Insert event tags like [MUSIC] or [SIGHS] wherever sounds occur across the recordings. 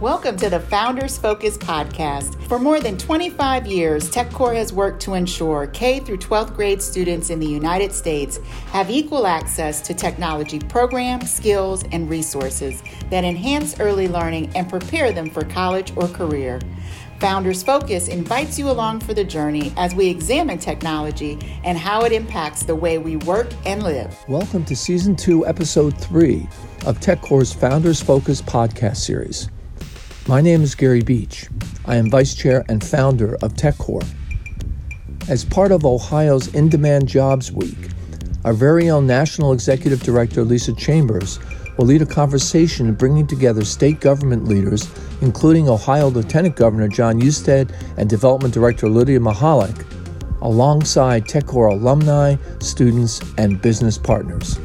Welcome to the Founders Focus podcast. For more than 25 years, TechCorps has worked to ensure K through 12th grade students in the United States have equal access to technology programs, skills, and resources that enhance early learning and prepare them for college or career. Founders Focus invites you along for the journey as we examine technology and how it impacts the way we work and live. Welcome to Season 2, Episode 3 of TechCorps' Founders Focus podcast series. My name is Gary Beach. I am Vice Chair and founder of TechCorps. As part of Ohio's In Demand Jobs Week, our very own National Executive Director Lisa Chambers will lead a conversation bringing together state government leaders, including Ohio Lieutenant Governor Jon Husted and Development Director Lydia Mihalik, alongside TechCorps alumni, students, and business partners.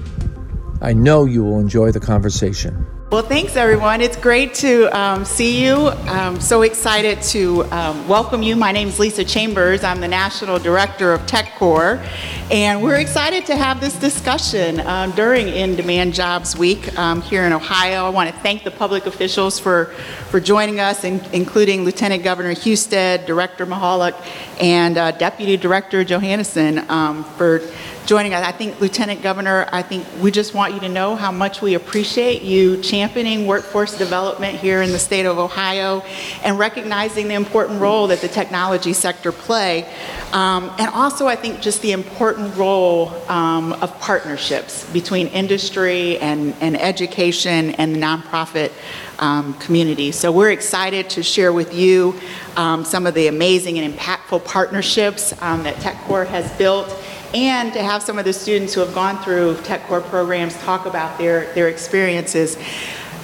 I know you will enjoy the conversation. Well, thanks everyone. It's great to um, see you. I'm so excited to um, welcome you. My name is Lisa Chambers. I'm the National Director of TechCorps, and we're excited to have this discussion um, during In Demand Jobs Week um, here in Ohio. I want to thank the public officials for, for joining us, in, including Lieutenant Governor Husted, Director Mihalik, and uh, Deputy Director Johannesson um, for joining us. I think, Lieutenant Governor, I think we just want you to know how much we appreciate you championing workforce development here in the state of Ohio and recognizing the important role that the technology sector play. Um, and also, I think just the important role um, of partnerships between industry and, and education and the nonprofit um, community. So we're excited to share with you um, some of the amazing and impactful partnerships um, that TechCorps has built and to have some of the students who have gone through TechCorps programs talk about their, their experiences.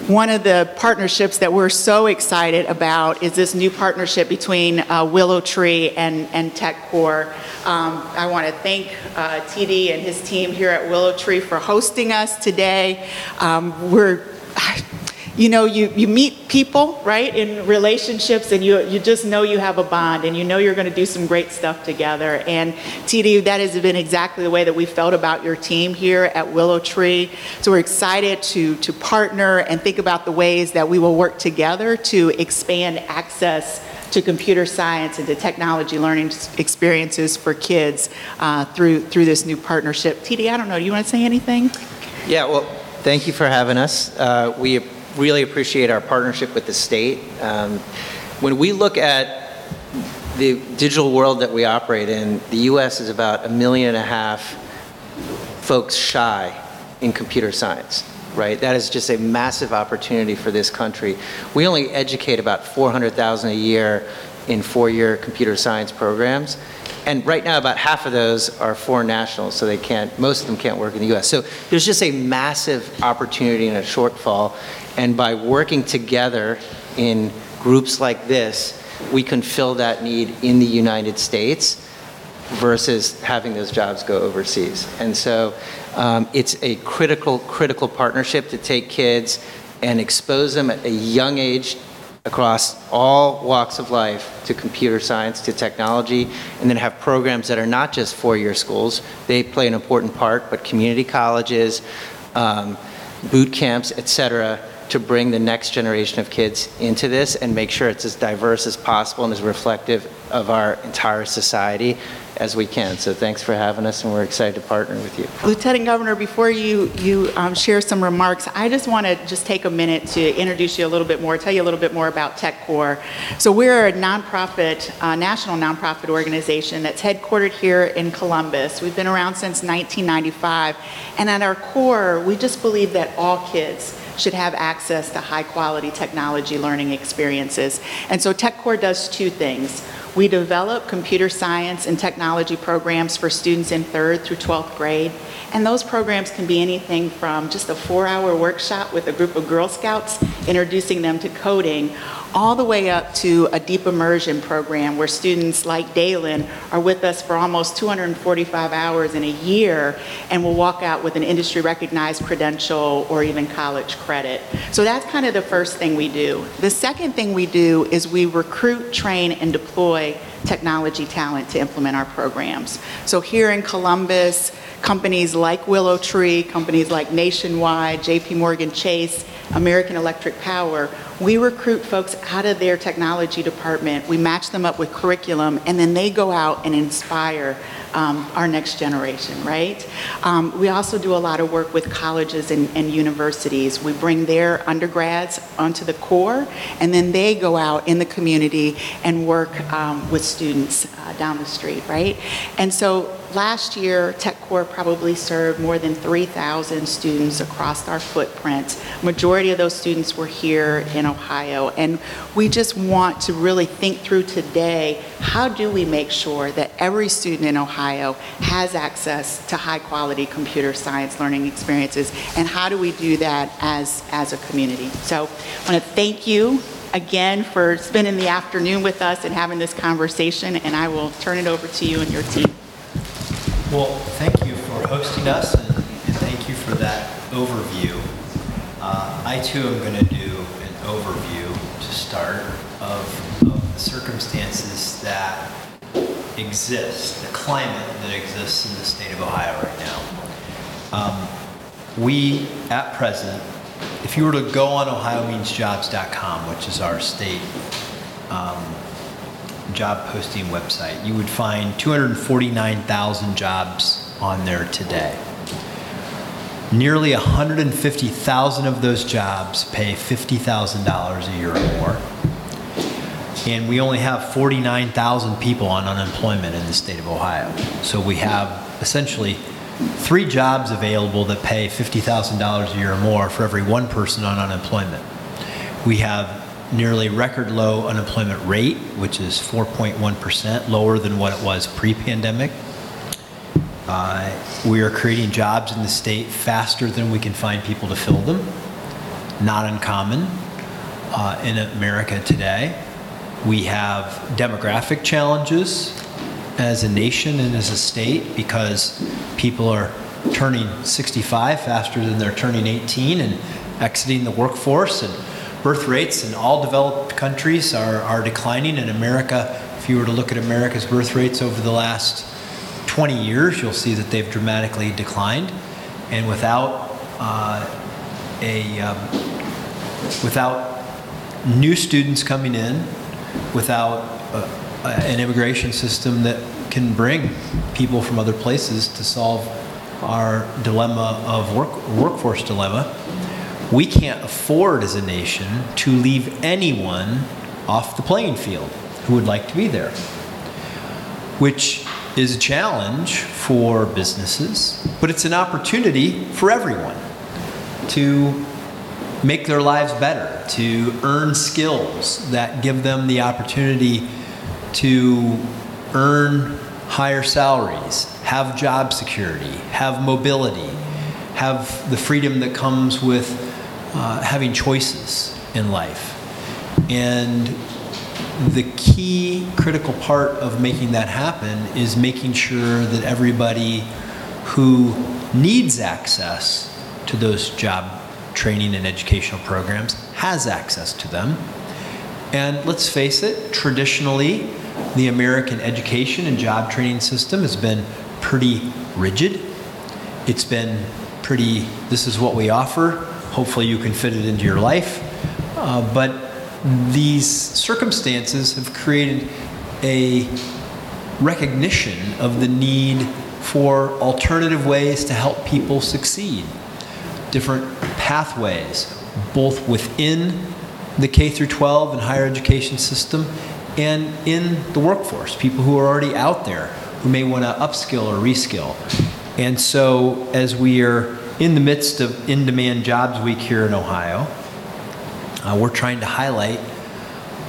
One of the partnerships that we're so excited about is this new partnership between uh, Willow Tree and, and TechCorps. Um, I want to thank uh, TD and his team here at Willow Tree for hosting us today. Um, we're you know, you, you meet people, right, in relationships, and you, you just know you have a bond, and you know you're going to do some great stuff together. And TD, that has been exactly the way that we felt about your team here at Willow Tree. So we're excited to, to partner and think about the ways that we will work together to expand access to computer science and to technology learning experiences for kids uh, through, through this new partnership. TD, I don't know, do you want to say anything? Yeah, well, thank you for having us. Uh, we really appreciate our partnership with the state. Um, when we look at the digital world that we operate in, the US is about a million and a half folks shy in computer science, right? That is just a massive opportunity for this country. We only educate about 400,000 a year in four-year computer science programs. And right now, about half of those are foreign nationals, so they can't, most of them can't work in the US. So there's just a massive opportunity and a shortfall. And by working together in groups like this, we can fill that need in the United States versus having those jobs go overseas. And so um, it's a critical, critical partnership to take kids and expose them at a young age across all walks of life to computer science, to technology, and then have programs that are not just four-year schools. They play an important part, but community colleges, um, boot camps, et cetera, to bring the next generation of kids into this and make sure it's as diverse as possible and as reflective of our entire society as we can. So thanks for having us, and we're excited to partner with you. Lieutenant Governor, before you, you um, share some remarks, I just want to just take a minute to introduce you a little bit more, tell you a little bit more about Tech TechCorps. So we're a nonprofit, uh, national nonprofit organization that's headquartered here in Columbus. We've been around since 1995, and at our core, we just believe that all kids should have access to high quality technology learning experiences. And so TechCorps does two things. We develop computer science and technology programs for students in third through 12th grade. And those programs can be anything from just a four hour workshop with a group of Girl Scouts introducing them to coding, all the way up to a deep immersion program where students like Dalen are with us for almost 245 hours in a year and will walk out with an industry recognized credential or even college credit. So that's kind of the first thing we do. The second thing we do is we recruit, train, and deploy technology talent to implement our programs. So here in Columbus, companies like Willow Tree, companies like Nationwide, JP Morgan Chase, American Electric Power, we recruit folks out of their technology department, we match them up with curriculum, and then they go out and inspire um, our next generation, right? Um, we also do a lot of work with colleges and, and, universities. We bring their undergrads onto the core, and then they go out in the community and work um, with students uh, down the street, right? And so last year, TechCorps probably served more than 3,000 students across our footprint. Majority of those students were here in Ohio, and we just want to really think through today, how do we make sure that every student in Ohio has access to high quality computer science learning experiences, and how do we do that as, as a community? So I want to thank you again for spending the afternoon with us and having this conversation, and I will turn it over to you and your team. Well, thank you for hosting us, and, and thank you for that overview. Uh, I too am going to do an overview to start of, of the circumstances that exist, the climate that exists in the state of Ohio right now. Um, we, at present, if you were to go on ohiomeansjobs.com, which is our state um, job posting website, you would find 249,000 jobs on there today. Nearly 150,000 of those jobs pay $50,000 a year or more. And we only have 49,000 people on unemployment in the state of Ohio. So we have essentially three jobs available that pay $50,000 a year or more for every one person on unemployment. We have nearly record low unemployment rate, which is 4.1%, lower than what it was pre-pandemic. Uh, we are creating jobs in the state faster than we can find people to fill them. Not uncommon uh, in America today. We have demographic challenges as a nation and as a state because people are turning 65 faster than they're turning 18 and exiting the workforce and birth rates in all developed countries are, are declining. In America, if you were to look at America's birth rates over the last 20 years, you'll see that they've dramatically declined. And without uh, a um, without new students coming in, without uh, an immigration system that can bring people from other places to solve our dilemma of work, workforce dilemma, we can't afford as a nation to leave anyone off the playing field who would like to be there, which is a challenge for businesses, but it's an opportunity for everyone to make their lives better, to earn skills that give them the opportunity to earn higher salaries, have job security, have mobility, have the freedom that comes with uh, having choices in life. And the key critical part of making that happen is making sure that everybody who needs access to those job training and educational programs has access to them. And let's face it, traditionally, the American education and job training system has been pretty rigid. It's been pretty, this is what we offer, Hopefully, you can fit it into your life. Uh, but these circumstances have created a recognition of the need for alternative ways to help people succeed, different pathways, both within the K through 12 and higher education system and in the workforce, people who are already out there who may want to upskill or reskill. And so, as we are in the midst of in demand jobs week here in Ohio, uh, we're trying to highlight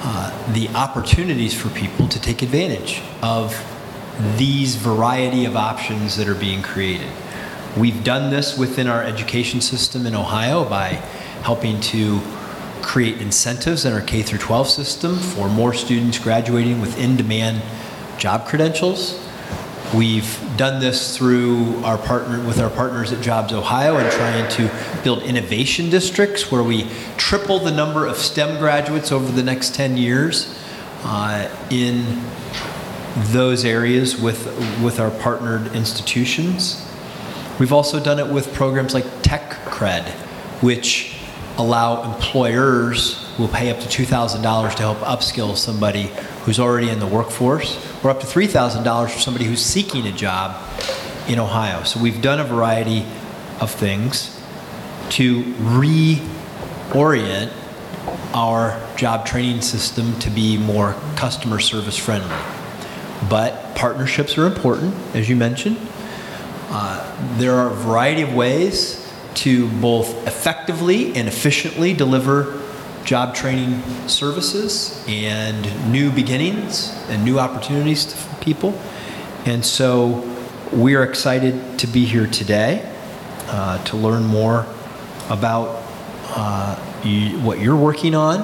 uh, the opportunities for people to take advantage of these variety of options that are being created. We've done this within our education system in Ohio by helping to create incentives in our K through 12 system for more students graduating with in demand job credentials. We've done this through our partner with our partners at JobsOhio and trying to build innovation districts where we triple the number of STEM graduates over the next 10 years uh, in those areas with, with our partnered institutions. We've also done it with programs like Tech Cred, which allow employers will pay up to $2,000 to help upskill somebody who's already in the workforce, or up to $3,000 for somebody who's seeking a job in Ohio. So we've done a variety of things to reorient our job training system to be more customer service friendly. But partnerships are important, as you mentioned. Uh, there are a variety of ways to both effectively and efficiently deliver job training services and new beginnings and new opportunities to people. And so we are excited to be here today uh, to learn more about uh, you, what you're working on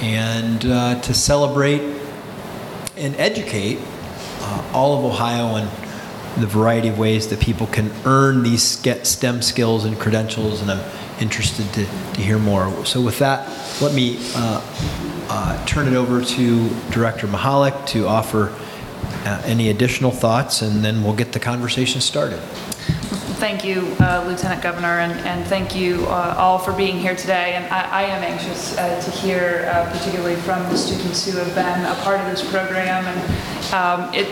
and uh, to celebrate and educate uh, all of Ohio on the variety of ways that people can earn these STEM skills and credentials. And I'm interested to, to hear more. So, with that, let me uh, uh, turn it over to Director Mihalik to offer uh, any additional thoughts, and then we'll get the conversation started. Thank you, uh, Lieutenant Governor, and, and thank you uh, all for being here today. And I, I am anxious uh, to hear, uh, particularly from the students who have been a part of this program. And um, it,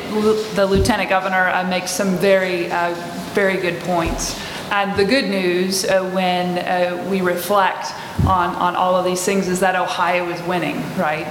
the Lieutenant Governor uh, makes some very, uh, very good points. And the good news when we reflect on, on all of these things is that Ohio is winning, right?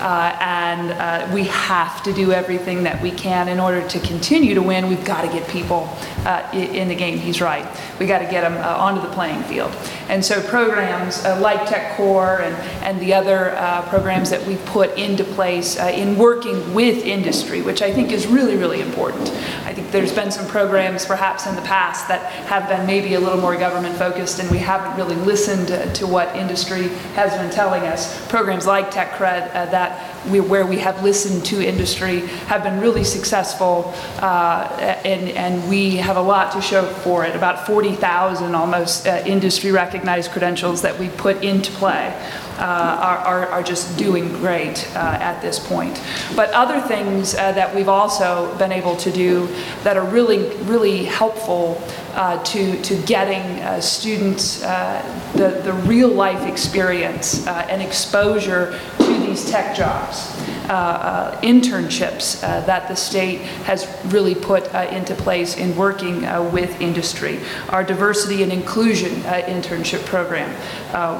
Uh, and uh, we have to do everything that we can in order to continue to win. We've got to get people uh, in the game. He's right. We got to get them uh, onto the playing field. And so programs uh, like Tech Corps and, and the other uh, programs that we've put into place in working with industry, which I think is really, really important. I think there's been some programs perhaps in the past that have been maybe a little more government focused and we haven't really listened to what industry has been telling us. Programs like TechCred that that we, where we have listened to industry have been really successful, uh, and, and we have a lot to show for it. About 40,000 almost uh, industry recognized credentials that we put into play. Uh, are, are, are, just doing great uh, at this point. But other things uh, that we've also been able to do that are really, really helpful uh, to, to getting uh, students uh, the, the real life experience and exposure to these tech jobs. Uh, uh, internships uh, that the state has really put uh, into place in working uh, with industry. Our diversity and inclusion uh, internship program,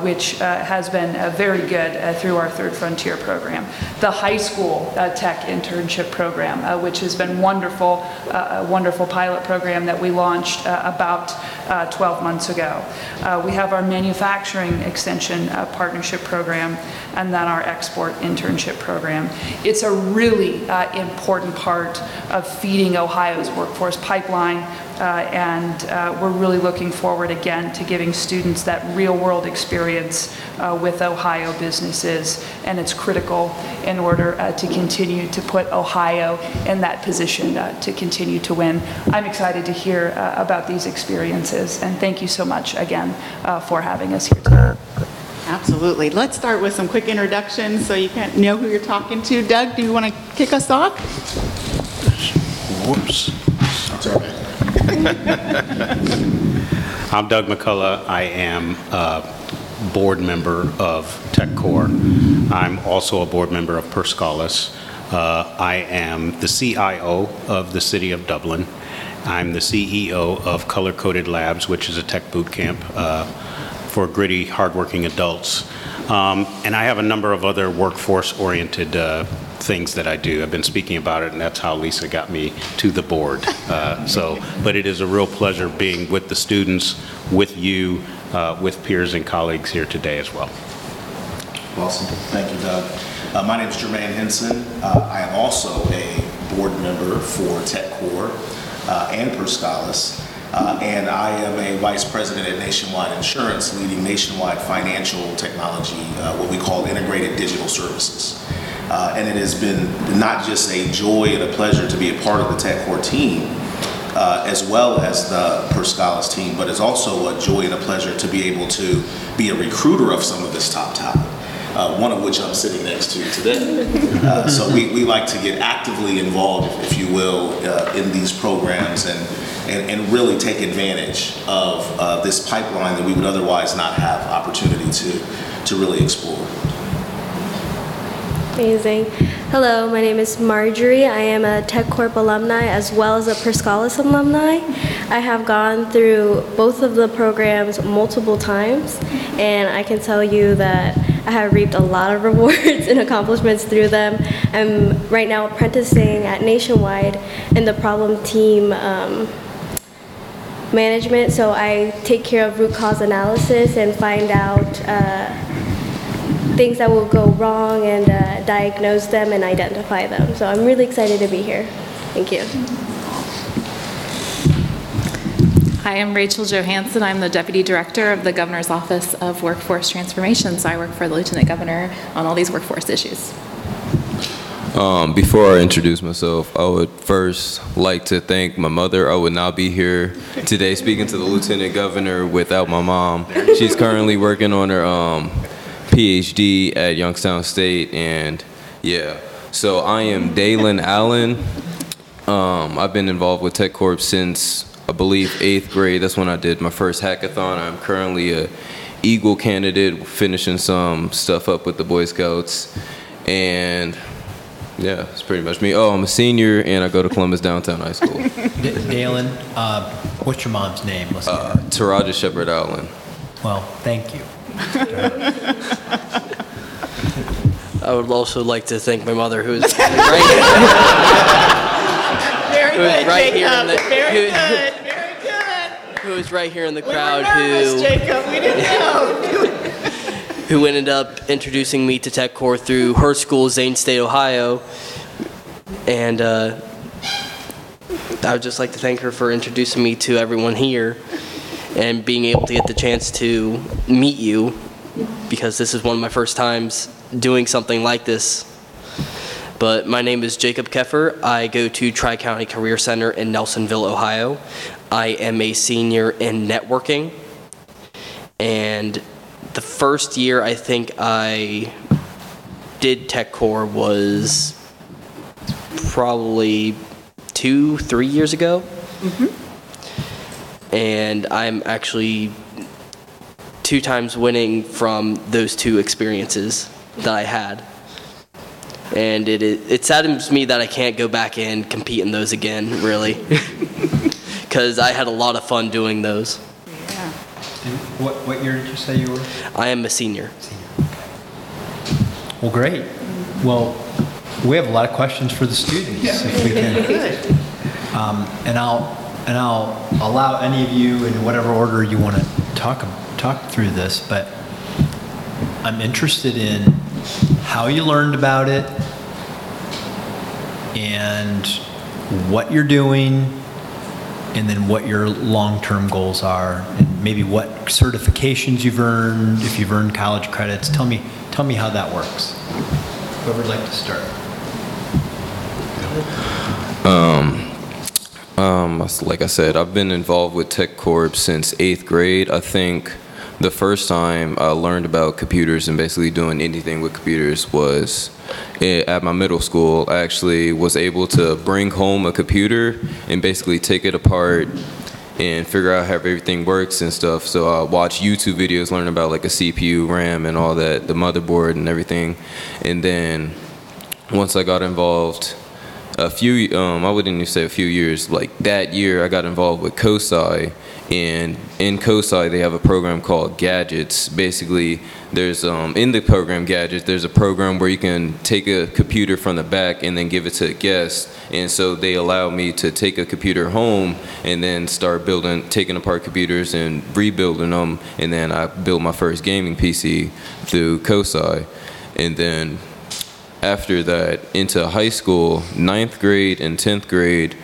which has been very good through our Third Frontier program. The high school tech internship program, which has been wonderful, a wonderful pilot program that we launched about 12 months ago. we have our manufacturing extension partnership program and then our export internship program. It's a really uh, important part of feeding Ohio's workforce pipeline, uh, and uh, we're really looking forward again to giving students that real world experience uh, with Ohio businesses, and it's critical in order uh, to continue to put Ohio in that position uh, to continue to win. I'm excited to hear about these experiences, and thank you so much again for having us here today. Absolutely. Let's start with some quick introductions so you can know who you're talking to. Doug, do you want to kick us off? Whoops. Sorry. [LAUGHS] I'm Doug McCullough. I am a board member of TechCorps. I'm also a board member of Per Scholas. Uh, I am the CIO of the City of Dublin. I'm the CEO of Color Coded Labs, which is a tech boot camp. Uh, for gritty, hardworking adults. Um, and I have a number of other workforce-oriented uh, things that I do. I've been speaking about it, and that's how Lisa got me to the board. Uh, so, but it is a real pleasure being with the students, with you, uh, with peers and colleagues here today as well. Awesome. Thank you, Doug. Uh, my name is Jermaine Henson. Uh, I am also a board member for TechCorps uh, and Per Scholas. Uh, and I am a vice president at Nationwide Insurance, leading nationwide financial technology, uh, what we call integrated digital services. Uh, and it has been not just a joy and a pleasure to be a part of the TechCorps team, uh, as well as the Per Scholas team, but it's also a joy and a pleasure to be able to be a recruiter of some of this top talent. Uh, one of which I'm sitting next to today. Uh, so we, we like to get actively involved, if you will, uh, in these programs and, and, and really take advantage of uh, this pipeline that we would otherwise not have opportunity to, to really explore. Amazing. Hello, my name is Marjorie. I am a TechCorps alumni as well as a Per alumni. I have gone through both of the programs multiple times, and I can tell you that I have reaped a lot of [LAUGHS] rewards and accomplishments through them. I'm right now apprenticing at Nationwide in the problem team um, management, so I take care of root cause analysis and find out. Uh, things that will go wrong and uh, diagnose them and identify them. So I'm really excited to be here. Thank you. Hi, I'm Rachel Johansson. I'm the Deputy Director of the Governor's Office of Workforce Transformation. So I work for the Lieutenant Governor on all these workforce issues. Um, before I introduce myself, I would first like to thank my mother. I would not be here today speaking to the Lieutenant Governor without my mom. She's currently working on her um, PhD at Youngstown State, and yeah. So I am Dalen Allen. Um, I've been involved with Tech TechCorps since I believe eighth grade. That's when I did my first hackathon. I'm currently a Eagle candidate, finishing some stuff up with the Boy Scouts, and yeah, it's pretty much me. Oh, I'm a senior, and I go to Columbus Downtown High School. [LAUGHS] D- Dalen, uh, what's your mom's name? Let's uh, Taraja Shepard Allen. Well, thank you. I would also like to thank my mother, who is [LAUGHS] right, Very who is good, right here in Jacob. the Very who, good. Very good. who is right here in the We were crowd nervous, who Jacob. We didn't know. Who ended up introducing me to Tech TechCorps through her school, Zane State, Ohio, and uh, I would just like to thank her for introducing me to everyone here and being able to get the chance to meet you because this is one of my first times doing something like this. But my name is Jacob Keffer. I go to Tri County Career Center in Nelsonville, Ohio. I am a senior in networking. And the first year I think I did Tech Corps was probably two, three years ago. Mm-hmm. And I'm actually two times winning from those two experiences that I had. And it, it, it saddens me that I can't go back and compete in those again, really. [LAUGHS] [LAUGHS] Because I had a lot of fun doing those. And what, what year did you say you were? I am a senior. Senior. Well, great. Well, we have a lot of questions for the students, if we can. Um, And I'll, and I'll allow any of you in whatever order you want to talk, talk through this, but I'm interested in how you learned about it and what you're doing, and then what your long-term goals are, and maybe what certifications you've earned, if you've earned college credits. Tell me, tell me how that works. Whoever would like to start. Um, like I said, I've been involved with Tech Corps since eighth grade. I think the first time I learned about computers and basically doing anything with computers was at my middle school. I actually was able to bring home a computer and basically take it apart and figure out how everything works and stuff. So I watch YouTube videos, learn about like a CPU, RAM, and all that, the motherboard and everything. And then once I got involved, a few, um, I wouldn't even say a few years, like that year I got involved with COSI. And in COSI, they have a program called Gadgets. Basically, there's, um, in the program Gadgets, there's a program where you can take a computer from the back and then give it to a guest. And so they allow me to take a computer home and then start building, taking apart computers and rebuilding them. And then I built my first gaming PC through COSI. And then after that into high school, ninth grade and 10th grade,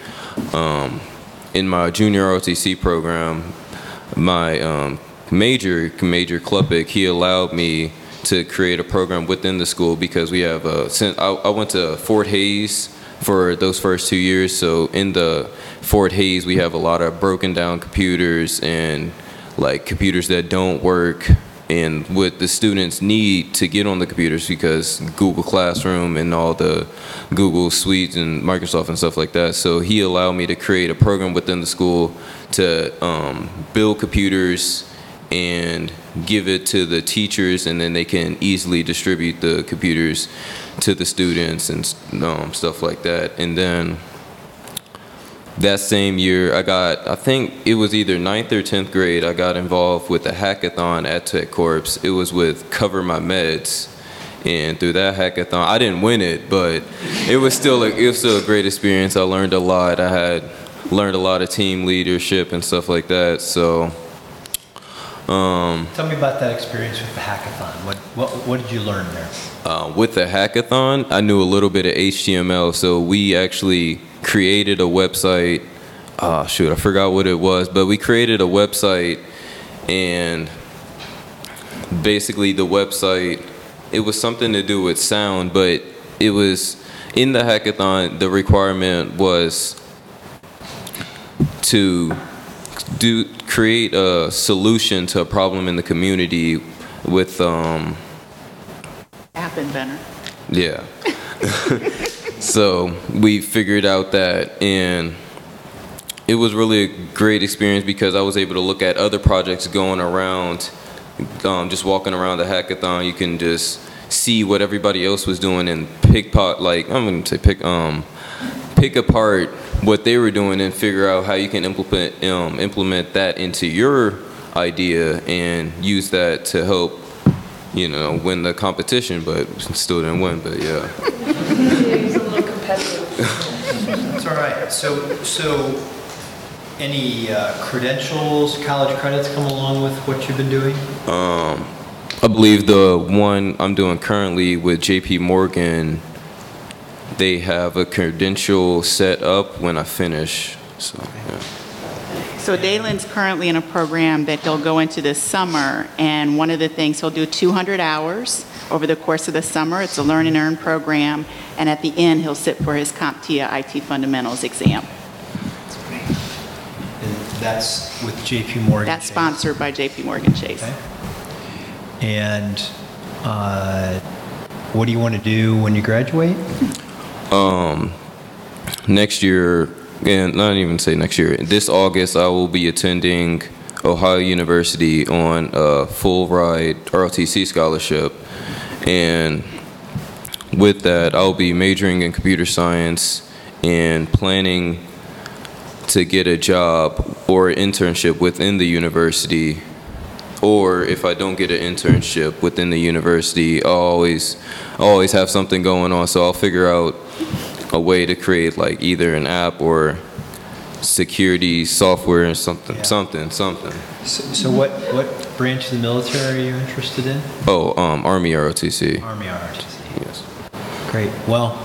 um, in my junior ROTC program, my um, major, Major Klepek, he allowed me to create a program within the school because we have I, I went to Fort Hayes for those first two years. So in the Fort Hayes, we have a lot of broken down computers and like computers that don't work and what the students need to get on the computers because Google Classroom and all the Google Suites and Microsoft and stuff like that. So he allowed me to create a program within the school to um, build computers and give it to the teachers and then they can easily distribute the computers to the students and um, stuff like that. And then that same year, I got, I think it was either ninth or 10th grade, I got involved with a hackathon at Tech Corps. It was with CoverMyMeds. And through that hackathon, I didn't win it, but it was still a, it was still a great experience. I learned a lot. I had learned a lot of team leadership and stuff like that. So, um, Tell me about that experience with the hackathon. What, what, what did you learn there? uh, with the hackathon, I knew a little bit of HTML. So we actually created a website. Oh, shoot, I forgot what it was, but we created a website and basically the website, it was something to do with sound, but it was in the hackathon, the requirement was to do create a solution to a problem in the community with um, App inventor. yeah. [LAUGHS] so we figured out that, and it was really a great experience because I was able to look at other projects going around, um, just walking around the hackathon. You can just see what everybody else was doing and pick pot like I'm gonna say pick um pick apart what they were doing and figure out how you can implement um, implement that into your idea and use that to help you know win the competition but still didn't win but yeah [LAUGHS] It's competitive. That's all right. So, so any uh, credentials, college credits come along with what you've been doing? um i believe the one i'm doing currently with jp morgan they have a credential set up when i finish so yeah So Dalen's currently in a program that he'll go into this summer, and one of the things, he'll do 200 hours over the course of the summer. It's a learn and earn program, and at the end, he'll sit for his CompTIA IT Fundamentals exam. And that's with JP Morgan. That's Chase. sponsored by JP Morgan Chase. Okay. And uh, what do you want to do when you graduate? um next year and not even say next year. This august i will be attending ohio university on a full ride rotc scholarship. And with that i'll be majoring in computer science and planning to get a job or an internship within the university. Or if I don't get an internship within the university, I'll always, I'll always have something going on. So I'll figure out a way to create like either an app or security software and something, Yeah. something, something. So, so what, what branch of the military are you interested in? Oh, um, Army ROTC. Army ROTC. Yes. Great. Well,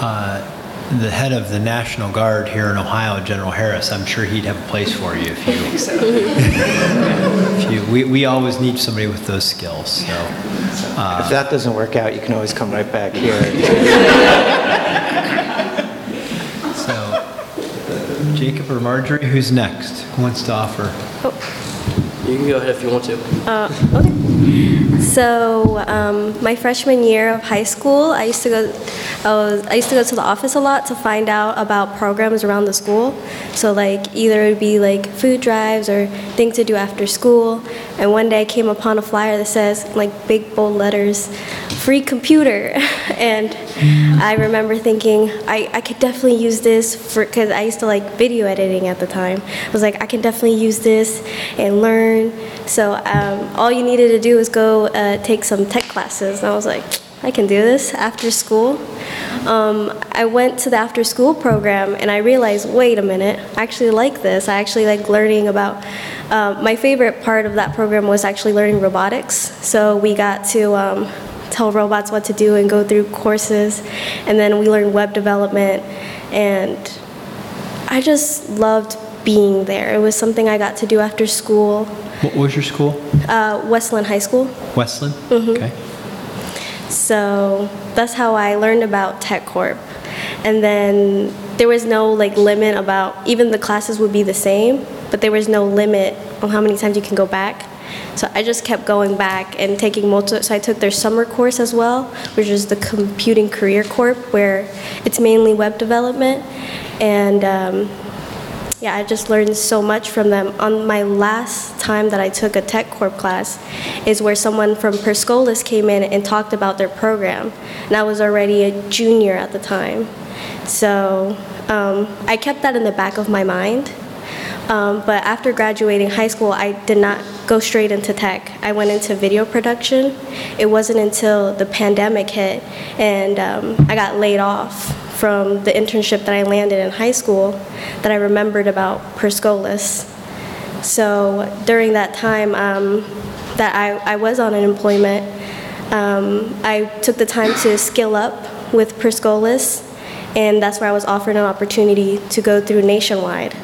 uh, the head of the National Guard here in Ohio, General Harris, I'm sure he'd have a place for you if you. [LAUGHS] if you we, we always need somebody with those skills. So, uh, If that doesn't work out, you can always come right back here. [LAUGHS] Jacob or Marjorie, who's next? Who wants to offer? You can go ahead if you want to. Uh, okay. So um, my freshman year of high school, I used to go. I, was, I used to go to the office a lot to find out about programs around the school. So like either it would be like food drives or things to do after school. And one day I came upon a flyer that says like big bold letters, "free computer," [LAUGHS] and I remember thinking I, I could definitely use this for because I used to like video editing at the time. I was like I can definitely use this and learn. So um, all you needed to do was go uh, take some tech classes. And I was like, I can do this after school. Um, I went to the after school program and I realized, wait a minute, I actually like this. I actually like learning about. Uh, my favorite part of that program was actually learning robotics. So we got to. Um, tell robots what to do and go through courses and then we learned web development and I just loved being there. It was something I got to do after school. What was your school? Uh, Westland High School. Westland? Mhm. Okay. So that's how I learned about Tech Corps. And then there was no like limit about even the classes would be the same, but there was no limit on how many times you can go back. So I just kept going back and taking multiple. So I took their summer course as well, which is the Computing Career Corp, where it's mainly web development. And um, yeah, I just learned so much from them. On my last time that I took a Tech Corps class is where someone from Per Scholas came in and talked about their program. And I was already a junior at the time. So um, I kept that in the back of my mind. Um, but after graduating high school, I did not go straight into tech. I went into video production. It wasn't until the pandemic hit and um, I got laid off from the internship that I landed in high school that I remembered about Per Scholas. So during that time um, that I, I was on unemployment, um, I took the time to skill up with Per Scholas, and that's where I was offered an opportunity to go through Nationwide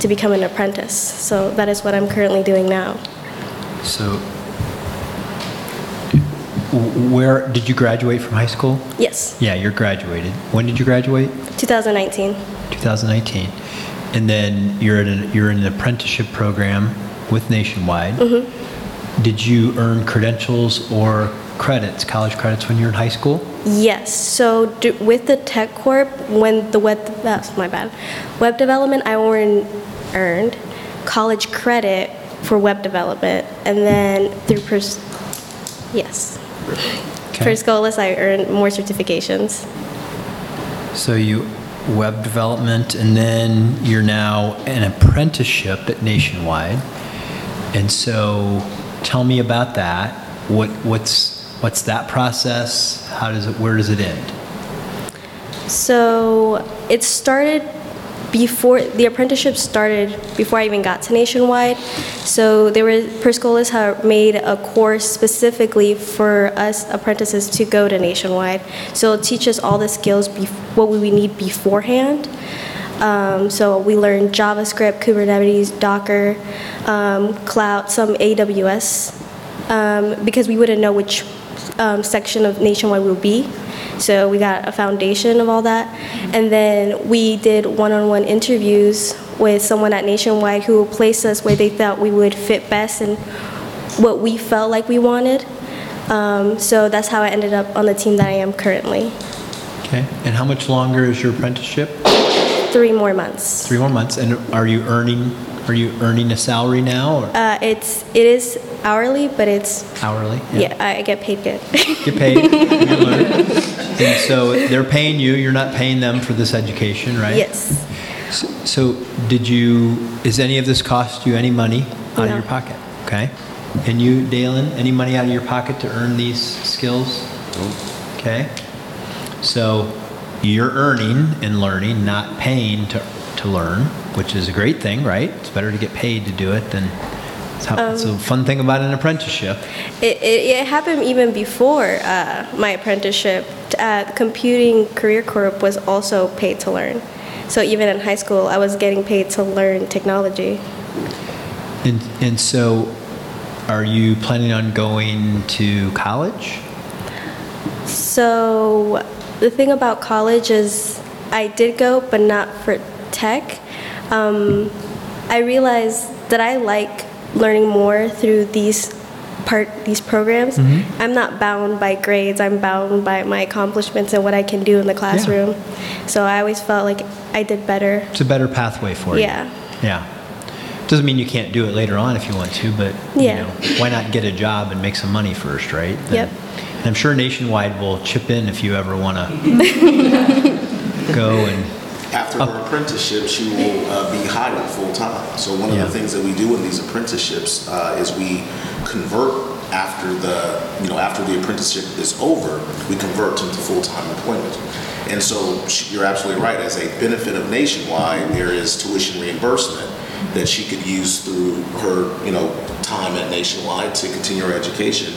to become an apprentice. So that is what I'm currently doing now. So, where did you graduate from high school? Yes, Yeah, you're graduated. When did you graduate? 2019. 2019. And then you're in an, you're in an apprenticeship program with Nationwide. Mm-hmm. Did you earn credentials or credits, college credits when you were in high school? Yes. So d- with the Tech Corps, when the web that's my bad, web development, I earned earned college credit for web development, and then through Pers- yes. For Scholas, I earned more certifications. So you web development, and then you're now an apprenticeship at Nationwide. And so, tell me about that. What what's what's that process? How does it? Where does it end? So it started before the apprenticeship started before I even got to Nationwide. So there were Per Scholas had made a course specifically for us apprentices to go to Nationwide. So it teaches us all the skills what we need beforehand. Um, so we learned JavaScript, Kubernetes, Docker, um, cloud, some AWS, um, because we wouldn't know which um, section of Nationwide will be. So we got a foundation of all that. And then we did one-on-one interviews with someone at Nationwide who placed us where they thought we would fit best and what we felt like we wanted. Um, so that's how I ended up on the team that I am currently. Okay. And how much longer is your apprenticeship? Three more months. Three more months. And are you earning? Are you earning a salary now or Uh, it's it is hourly, but it's hourly? yeah, I I get paid good. Get [LAUGHS] paid. you learn. And so they're paying you. You're not paying them for this education, right? yes. So, so did you? Is any of this cost you any money out of No. your pocket? Okay. And you, Dalen, any money out of your pocket to earn these skills? Okay. So you're earning and learning, not paying to, to learn, which is a great thing, right? It's better to get paid to do it than. How, it's a fun thing about an apprenticeship. It, it, it happened even before uh, my apprenticeship. Uh, computing Career Corp was also paid to learn. So even in high school, I was getting paid to learn technology. And, and so, are you planning on going to college? So the thing about college is I did go, but not for tech. Um, I realized that I like learning more through these part these programs. Mm-hmm. I'm not bound by grades. I'm bound by my accomplishments and what I can do in the classroom. So I always felt like I did better. It's a better pathway for you. Yeah. Yeah. Doesn't mean you can't do it later on if you want to, but Yeah. you know, why not get a job and make some money first, right? Yep. And I'm sure Nationwide will chip in if you ever want to [LAUGHS] go and After her apprenticeship, she will uh, be hired full-time. So one of Yeah. the things that we do in these apprenticeships uh, is we convert after the, you know, after the apprenticeship is over, we convert them to full-time employment. And so she- you're absolutely right. As a benefit of Nationwide, there is tuition reimbursement that she could use through her, you know, time at Nationwide to continue her education.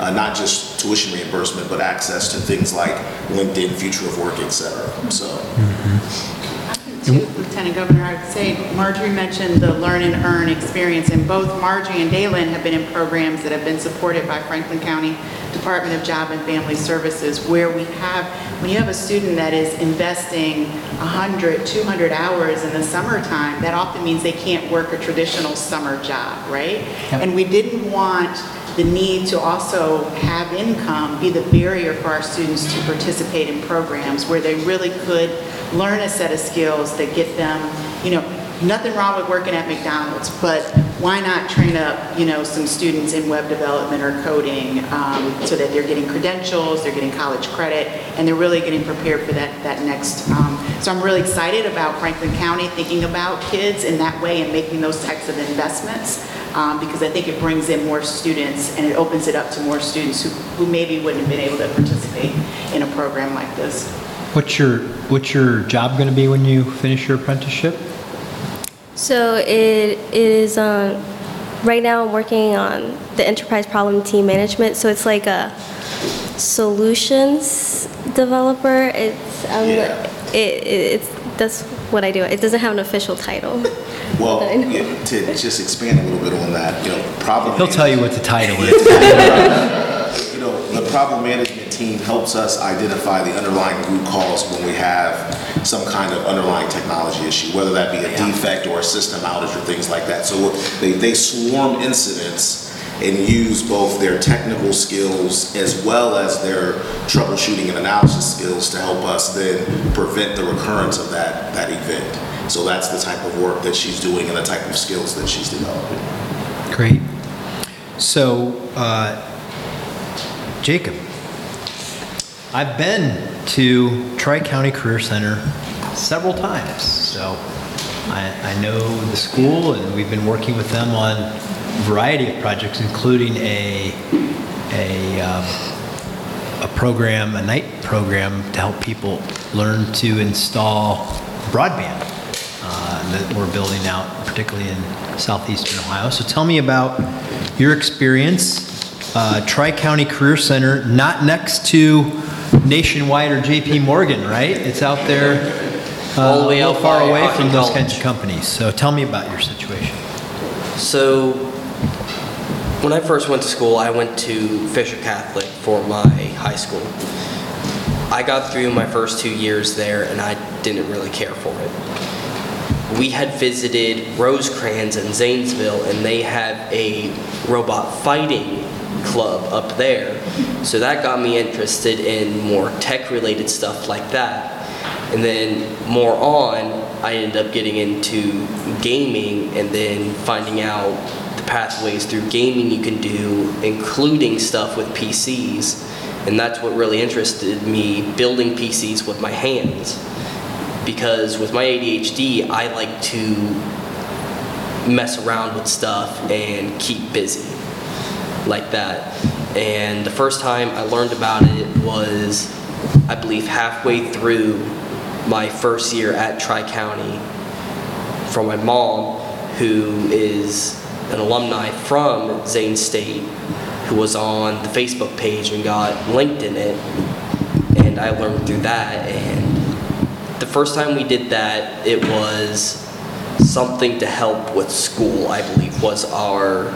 Uh, not just tuition reimbursement, but access to things like LinkedIn, Future of Work, et cetera. So. To Lieutenant Governor, I would say Marjorie mentioned the learn and earn experience, and both Marjorie and Dalen have been in programs that have been supported by Franklin County Department of Job and Family Services, where we have, when you have a student that is investing 100, 200 hours in the summertime, that often means they can't work a traditional summer job, right? And we didn't want the need to also have income be the barrier for our students to participate in programs where they really could learn a set of skills that get them, you know, nothing wrong with working at McDonald's, but why not train up, you know, some students in web development or coding um, so that they're getting credentials, they're getting college credit, and they're really getting prepared for that, that next. Um, so I'm really excited about Franklin County thinking about kids in that way and making those types of investments um, because I think it brings in more students and it opens it up to more students who, who maybe wouldn't have been able to participate in a program like this. What's your, what's your job going to be when you finish your apprenticeship? So it, it is, um, right now I'm working on the enterprise problem team management. So it's like a solutions developer. It's, um, Yeah. it, it, it's, that's what I do. It doesn't have an official title. Well, [LAUGHS] But yeah, to just expand a little bit on that, you know, problem. He'll tell you what the title is. You know, the problem management team helps us identify the underlying root cause when we have some kind of underlying technology issue, whether that be a defect or a system outage or things like that. So they, they swarm incidents and use both their technical skills as well as their troubleshooting and analysis skills to help us then prevent the recurrence of that, that event. So that's the type of work that she's doing and the type of skills that she's developing. Great. So, uh, Jacob, I've been to Tri-County Career Center several times, so I, I know the school, and we've been working with them on a variety of projects, including a, a, um, a program, a night program to help people learn to install broadband uh, that we're building out, particularly in southeastern Ohio. So tell me about your experience. Uh, Tri-County Career Center, not next to Nationwide or JP Morgan, right? It's out there uh, All the way out far away from those College. kinds of companies. So tell me about your situation. So, when I first went to school, I went to Fisher Catholic for my high school. I got through my first two years there and I didn't really care for it. We had visited Rosecrans and Zanesville and they had a robot fighting club up there. So that got me interested in more tech related stuff like that. And then more on, I ended up getting into gaming and then finding out the pathways through gaming you can do, including stuff with PCs. And that's what really interested me, building PCs with my hands. Because with my ADHD, I like to mess around with stuff and keep busy like that. And the first time I learned about it was, I believe, halfway through my first year at Tri County from my mom, who is an alumni from Zane State, who was on the Facebook page and got linked in it. And I learned through that. And the first time we did that, it was something to help with school, I believe, was our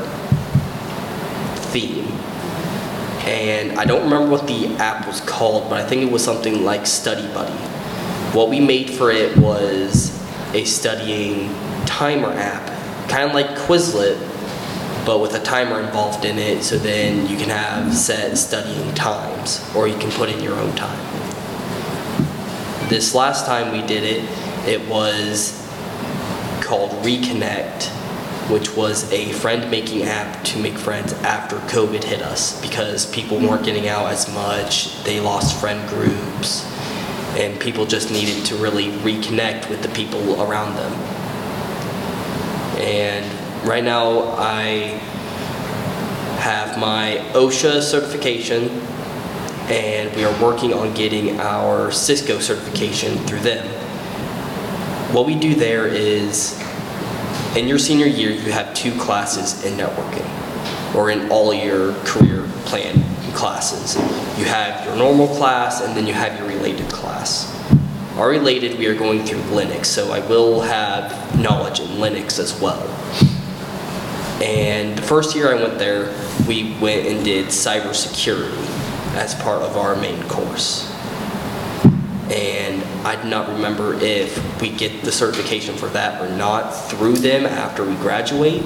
theme. And I don't remember what the app was called, but I think it was something like Study Buddy. What we made for it was a studying timer app, kind of like Quizlet, but with a timer involved in it, so then you can have set studying times, or you can put in your own time. This last time we did it, it was called Reconnect, which was a friend making app to make friends after COVID hit us because people weren't mm-hmm. getting out as much, they lost friend groups, and people just needed to really reconnect with the people around them. And right now, I have my OSHA certification, and we are working on getting our Cisco certification through them. What we do there is, in your senior year, you have two classes in networking, or in all your career plan classes. You have your normal class, and then you have your related class. are related, we are going through Linux, so I will have knowledge in Linux as well. And the first year I went there, we went and did cybersecurity as part of our main course. And I do not remember if we get the certification for that or not through them after we graduate.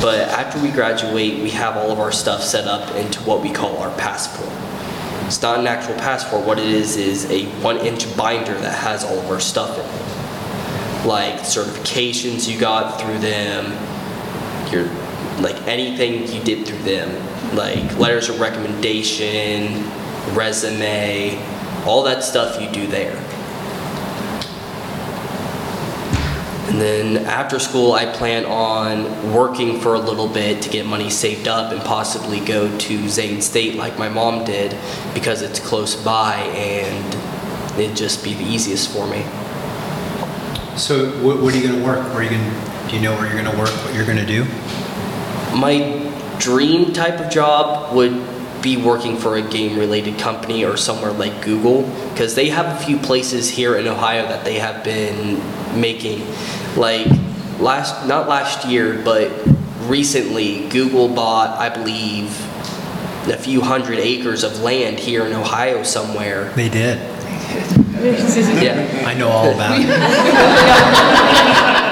But after we graduate, we have all of our stuff set up into what we call our passport. It's not an actual passport. What it is is a one-inch binder that has all of our stuff in it, like certifications you got through them, your like anything you did through them, like letters of recommendation, resume, all that stuff you do there. And then after school, I plan on working for a little bit to get money saved up and possibly go to Zane State like my mom did because it's close by and it'd just be the easiest for me. So what, what are you going to work? Where are you going? Do you know where you're going to work? What you're going to do? My dream type of job would be working for a game related company or somewhere like Google because they have a few places here in Ohio that they have been making like last not last year but recently Google bought I believe a few hundred acres of land here in Ohio somewhere. They did. [LAUGHS] Yeah. I know all about it. [LAUGHS]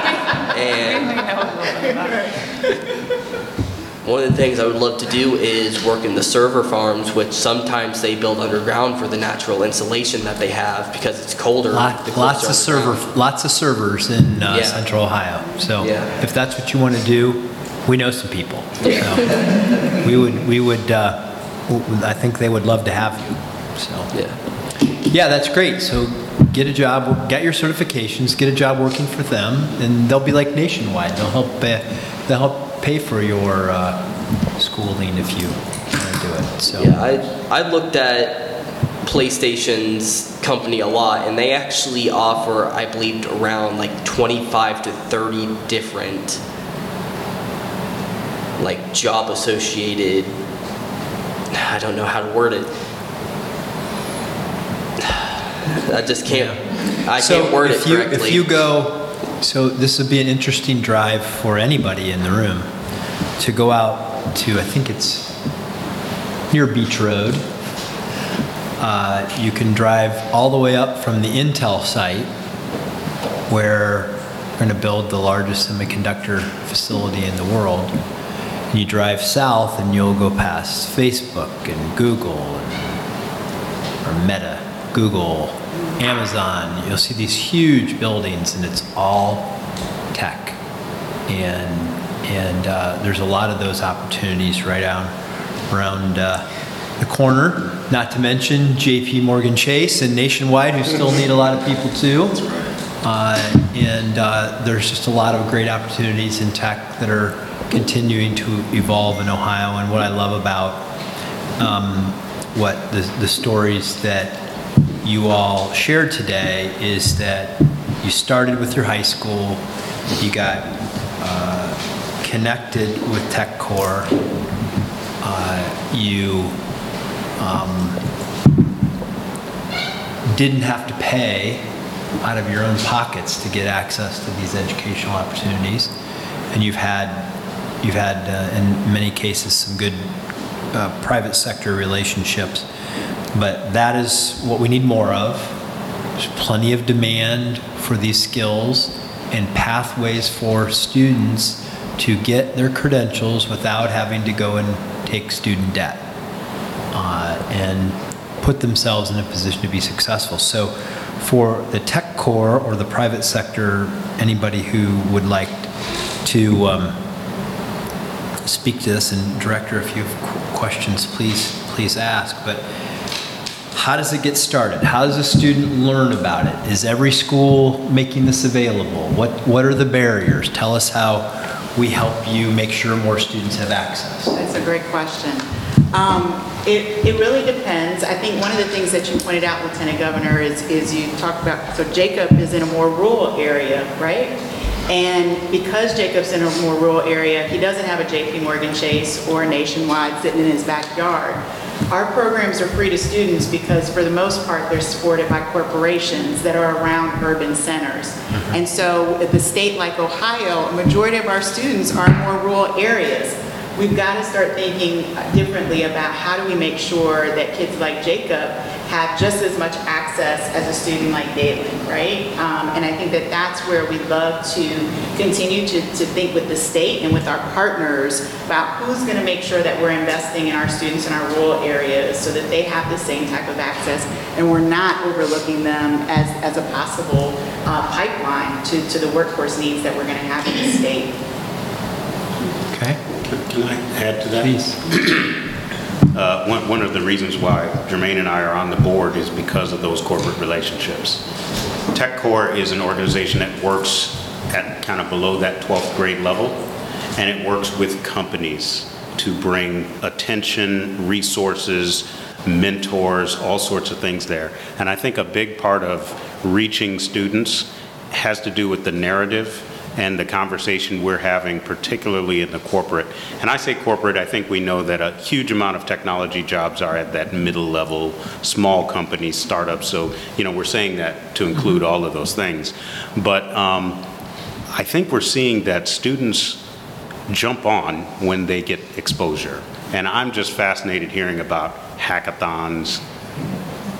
One of the things I would love to do is work in the server farms, which sometimes they build underground for the natural insulation that they have because it's colder. Lot, the lots of server, underground. lots of servers in uh, Yeah. Central Ohio. So Yeah. if that's what you want to do, we know some people. So [LAUGHS] we would, we would. Uh, w- I think they would love to have you. So Yeah. yeah, that's great. So get a job, get your certifications, get a job working for them, and they'll be like nationwide. They'll help. Uh, they'll help pay for your uh, schooling if you want to do it. So Yeah, I, I looked at PlayStation's company a lot, and they actually offer, I believe, around like 25 to 30 different like job associated. I don't know how to word it. [SIGHS] I just can't. I So can't word if it you, correctly. If you go, so this would be an interesting drive for anybody in the room to go out to, I think it's near Beech Road. Uh, you can drive all the way up from the Intel site where we're going to build the largest semiconductor facility in the world. And you drive south and you'll go past Facebook and Google and or Meta, Google, Amazon, you'll see these huge buildings and it's all tech. And, and uh, there's a lot of those opportunities right out around uh, the corner, not to mention JP Morgan Chase and Nationwide, who still need a lot of people too. Uh, and uh, there's just a lot of great opportunities in tech that are continuing to evolve in Ohio. And what I love about um, what the, the stories that you all shared today is that you started with your high school, you got uh, connected with TechCorps, uh, you um, didn't have to pay out of your own pockets to get access to these educational opportunities, and you've had you've had uh, in many cases some good uh, private sector relationships, but that is what we need more of. There's plenty of demand for these skills and pathways for students to get their credentials without having to go and take student debt uh, and put themselves in a position to be successful. So, for the TechCorps or the private sector, anybody who would like to um, speak to this, and director, if you have questions, please please ask. But how does it get started? How does a student learn about it? Is every school making this available? What what are the barriers? Tell us how we help you make sure more students have access. That's a great question. Um, It, it really depends. I think one of the things that you pointed out, Lieutenant Governor, is, is you talked about, so Jacob is in a more rural area, right? And because Jacob's in a more rural area, he doesn't have a JP Morgan Chase or Nationwide sitting in his backyard. Our programs are free to students because for the most part, they're supported by corporations that are around urban centers. And so the state like Ohio, a majority of our students are in more rural areas. We've got to start thinking differently about how do we make sure that kids like Jacob have just as much access as a student like Dalen, right? Um, and I think that that's where we'd love to continue to, to think with the state and with our partners about who's going to make sure that we're investing in our students in our rural areas so that they have the same type of access and we're not overlooking them as, as a possible uh, pipeline to, to the workforce needs that we're going to have in the state. Okay, Can I add to that? please. [CLEARS THROAT] Uh, One one of the reasons why Jermaine and I are on the board is because of those corporate relationships. TechCorps is an organization that works at kind of below that 12th grade level, and it works with companies to bring attention, resources, mentors, all sorts of things there. And I think a big part of reaching students has to do with the narrative and the conversation we're having, particularly in the corporate. And I say corporate, I think we know that a huge amount of technology jobs are at that middle level, small companies, startups. So, you know, we're saying that to include all of those things. But um, I think we're seeing that students jump on when they get exposure. And I'm just fascinated hearing about hackathons,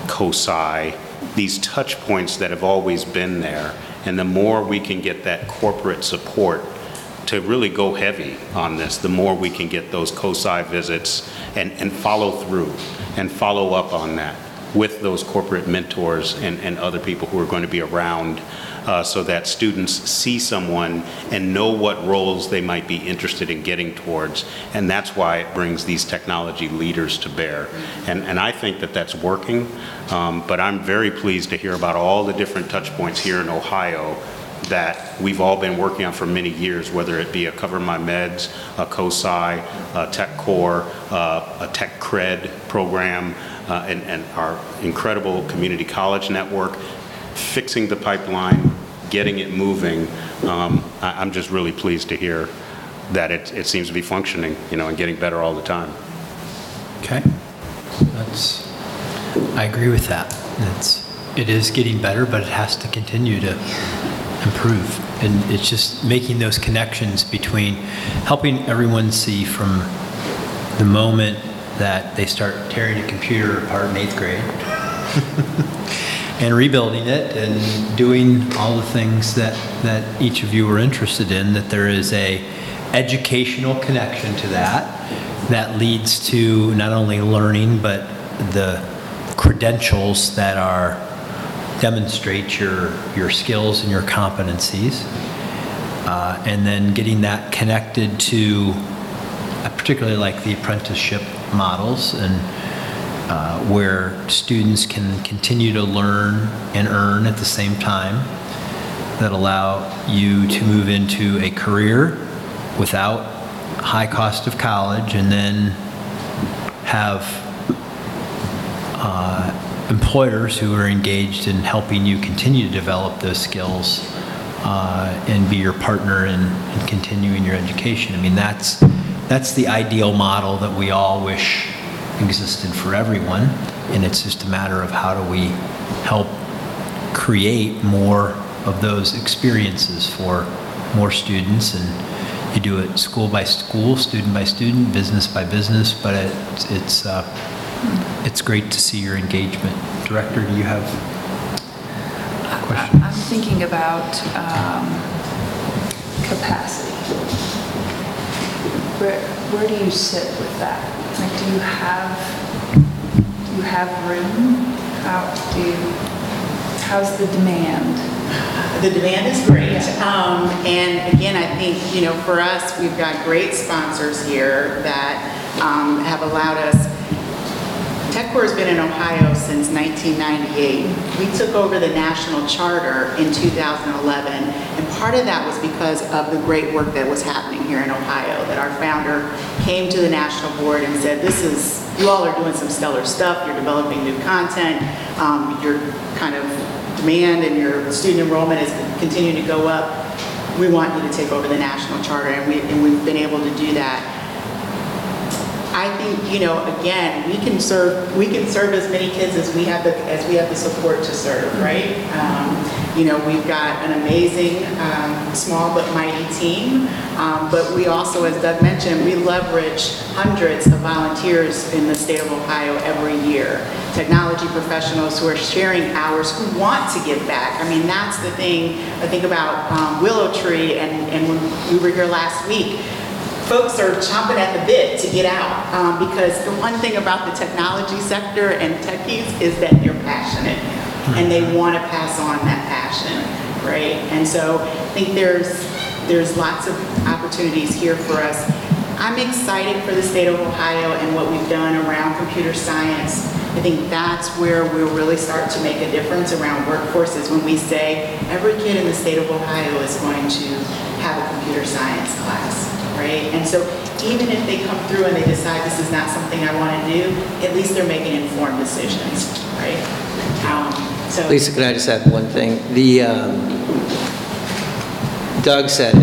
COSI, these touch points that have always been there. And the more we can get that corporate support to really go heavy on this, the more we can get those COSI visits and, and follow through and follow up on that with those corporate mentors and, and other people who are going to be around uh, so that students see someone and know what roles they might be interested in getting towards. And that's why it brings these technology leaders to bear. And, and I think that that's working, um, but I'm very pleased to hear about all the different touch points here in Ohio that we've all been working on for many years, whether it be a CoverMyMeds, a COSI, a Tech Corps, uh, a TechCred program, uh, and, and our incredible community college network, fixing the pipeline, getting it moving. Um, I, I'm just really pleased to hear that it, it seems to be functioning, you know, and getting better all the time. Okay. That's, I agree with that. It's, it is getting better, but it has to continue to improve. And it's just making those connections between helping everyone see from the moment that they start tearing a computer apart in eighth grade [LAUGHS] and rebuilding it and doing all the things that, that each of you are interested in, that there is a educational connection to that that leads to not only learning, but the credentials that are demonstrate your, your skills and your competencies. Uh, and then getting that connected to, uh, particularly like the apprenticeship models and uh, where students can continue to learn and earn at the same time that allow you to move into a career without high cost of college and then have uh, employers who are engaged in helping you continue to develop those skills uh, and be your partner in, in continuing your education. I mean, that's, that's the ideal model that we all wish existed for everyone. And it's just a matter of how do we help create more of those experiences for more students. And you do it school by school, student by student, business by business, but it's, it's, uh, it's great to see your engagement. Director, do you have a question? I'm thinking about um, capacity. Where, where do you sit with that? Like, do you have, do you have room? How do you, how's the demand? The demand is great. Um, and again, I think, you know, for us, we've got great sponsors here that um, have allowed us. TechCorps has been in Ohio since 1998. We took over the national charter in 2011, and part of that was because of the great work that was happening here in Ohio, that our founder came to the national board and said, this is, you all are doing some stellar stuff, you're developing new content, um, your kind of demand and your student enrollment is continuing to go up. We want you to take over the national charter, and, we, and we've been able to do that. I think, you know, again, we can serve, we can serve as many kids as we have the, as we have the support to serve, right? Um, You know, we've got an amazing, um, small but mighty team, um, but we also, as Doug mentioned, we leverage hundreds of volunteers in the state of Ohio every year. Technology professionals who are sharing hours, who want to give back. I mean, that's the thing, I think about um, Willow Tree, and, and when we were here last week, folks are chomping at the bit to get out um, because the one thing about the technology sector and techies is that they're passionate and they want to pass on that passion, right? And so I think there's there's lots of opportunities here for us. I'm excited for the state of Ohio and what we've done around computer science. I think that's where we'll really start to make a difference around workforces when we say every kid in the state of Ohio is going to have a computer science class right? And so even if they come through and they decide this is not something I want to do, at least they're making informed decisions, right? Um, so Lisa, can I just add one thing? The, um, Doug said.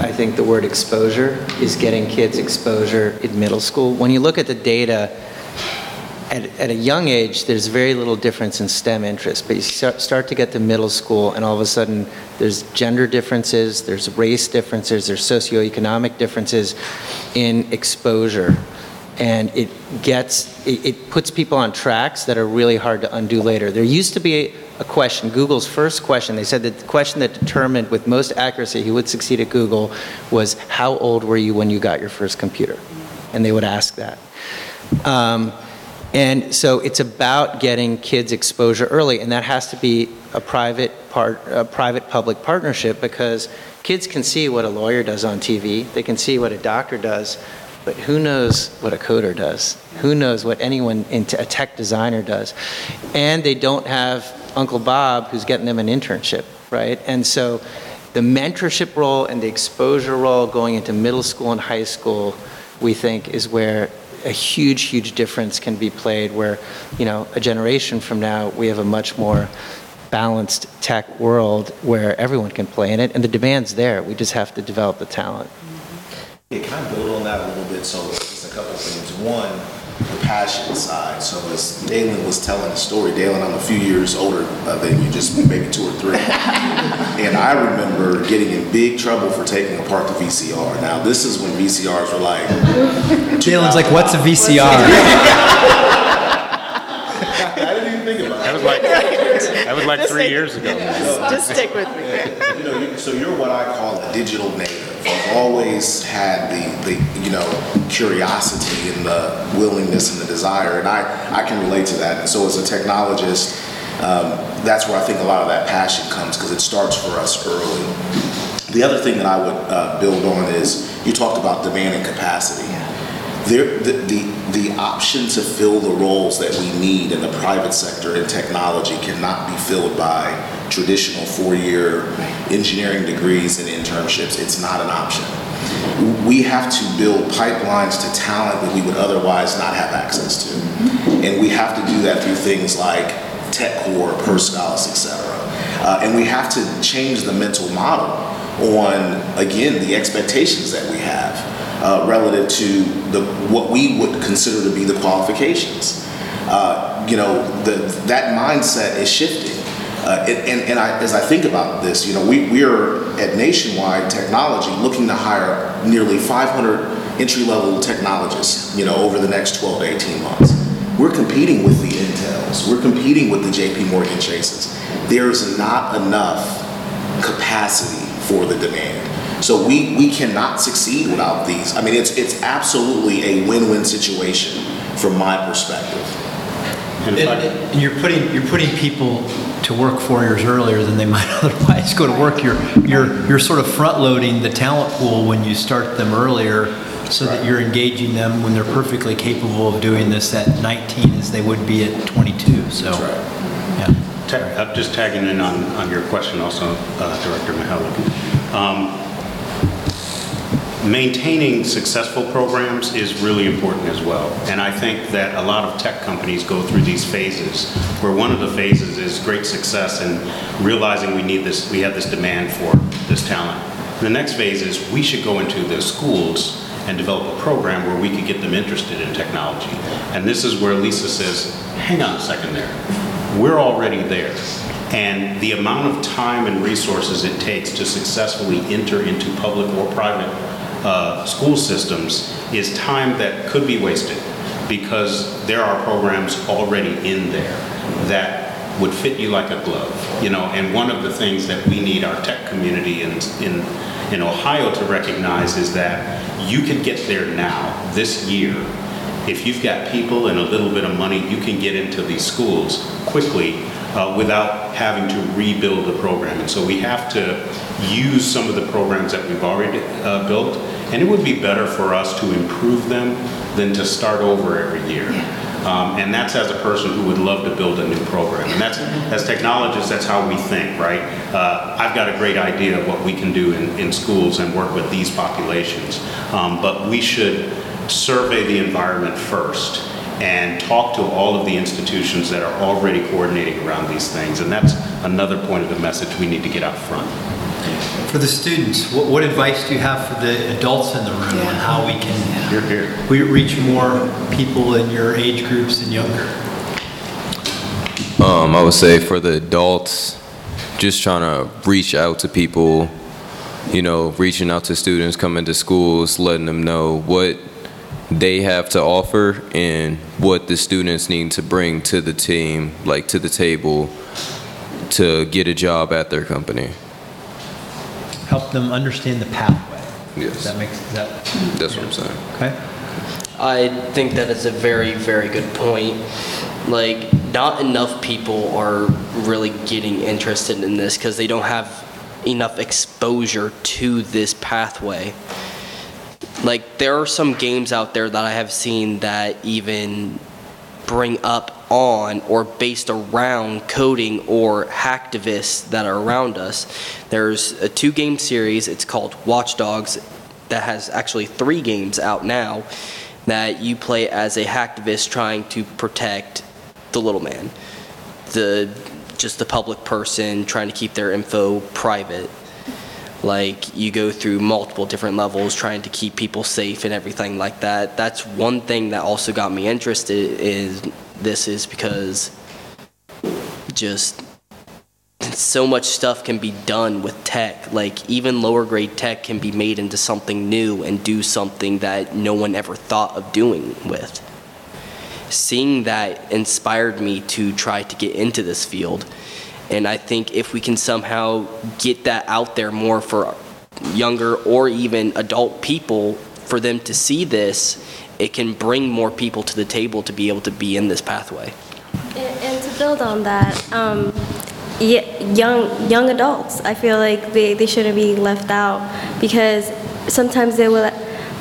I think the word exposure is getting kids exposure in middle school. When you look at the data, at, at a young age, there's very little difference in STEM interest, but you start, start to get to middle school, and all of a sudden, there's gender differences, there's race differences, there's socioeconomic differences in exposure. And it gets, it, it puts people on tracks that are really hard to undo later. There used to be a question, Google's first question, they said that the question that determined with most accuracy who would succeed at Google was, how old were you when you got your first computer? And they would ask that. Um, and so it's about getting kids exposure early, and that has to be a private part, a private-public partnership because kids can see what a lawyer does on TV, they can see what a doctor does, but who knows what a coder does? Who knows what anyone, a tech designer does? And they don't have Uncle Bob who's getting them an internship, right? And so the mentorship role and the exposure role going into middle school and high school, we think is where a huge, huge difference can be played where, you know, a generation from now, we have a much more balanced tech world where everyone can play in it, and the demand's there. We just have to develop the talent. Yeah, can I build on that a little bit? So just a couple things. One, the passion side. So as Dalen was telling the story, Dalen, I'm a few years older than you, just maybe two or three. [LAUGHS] and I remember getting in big trouble for taking apart the VCR. Now this is when VCRs were like. [LAUGHS] Dalen's like, what's a VCR? [LAUGHS] I didn't even think about it. That was like, that was like three years ago. just stick with me. you know, you- so you're what I call a digital native. You've always had the, the, you know, curiosity and the willingness and the desire, and I, I can relate to that. And so as a technologist, um, that's where I think a lot of that passion comes because it starts for us early. The other thing that I would uh, build on is you talked about demand and capacity. There, the, the, the option to fill the roles that we need in the private sector in technology cannot be filled by traditional four-year engineering degrees and internships. It's not an option. We have to build pipelines to talent that we would otherwise not have access to. And we have to do that through things like tech TechCorps, PerScholas, et cetera. Uh, and we have to change the mental model on, again, the expectations that we have uh, relative to the, what we would consider to be the qualifications. Uh, you know, the, that mindset is shifting. Uh, and and, I, as I think about this, you know, we, we are at Nationwide Technology looking to hire nearly 500 entry-level technologists, you know, over the next 12 to 18 months. We're competing with the Intels. We're competing with the JP Morgan Chases. There is not enough capacity for the demand. So we, we cannot succeed without these. I mean, it's, it's absolutely a win-win situation from my perspective. And And, I- and you're putting, you're putting people to work four years earlier than they [LAUGHS] might otherwise go to work. You're, you're, you're sort of front-loading the talent pool when you start them earlier so that you're engaging them when they're perfectly capable of doing this at 19 as they would be at 22, so. That's right. Yeah. Ta- uh, Just tagging in on, on your question also, uh, Director Mihalik. Um, Maintaining successful programs is really important as well. And I think that a lot of tech companies go through these phases, where one of the phases is great success and realizing we need this, we have this demand for this talent. The next phase is we should go into the schools and develop a program where we could get them interested in technology. And this is where Lisa says, hang on a second there. We're already there. And the amount of time and resources it takes to successfully enter into public or private uh, school systems is time that could be wasted because there are programs already in there that would fit you like a glove, you know, and one of the things that we need our tech community in, in, in Ohio to recognize is that you can get there now, this year. If you've got people and a little bit of money, you can get into these schools quickly uh, without having to rebuild the program. And so we have to use some of the programs that we've already uh, built, and it would be better for us to improve them than to start over every year. Um, and that's as a person who would love to build a new program. And that's, as technologists, that's how we think, right? Uh, I've got a great idea of what we can do in, in schools and work with these populations. Um, but we should survey the environment first and talk to all of the institutions that are already coordinating around these things. And that's another point of the message we need to get out front. For the students, what, what advice do you have for the adults in the room on how we can You're here. we reach more people in your age groups and younger? Um, I would say for the adults, just trying to reach out to people, you know, reaching out to students coming to schools, letting them know what they have to offer and what the students need to bring to the team, like to the table, to get a job at their company. Help them understand the pathway. Yes. Does that makes is that, That's what I'm saying. okay? I think that is a very, very good point. Like, not enough people are really getting interested in this because they don't have enough exposure to this pathway. Like, there are some games out there that I have seen that even bring up on or based around coding or hacktivists that are around us. There's a two game series, it's called Watch Dogs, that has actually three games out now that you play as a hacktivist trying to protect the little man. The just the public person trying to keep their info private. Like you go through multiple different levels trying to keep people safe and everything like that. That's one thing that also got me interested is this is because just so much stuff can be done with tech. Like even lower grade tech can be made into something new and do something that no one ever thought of doing with. Seeing that inspired me to try to get into this field. And I think if we can somehow get that out there more for younger or even adult people for them to see this, it can bring more people to the table to be able to be in this pathway. And, and to build on that, um, young young adults, I feel like they, they shouldn't be left out because sometimes they will.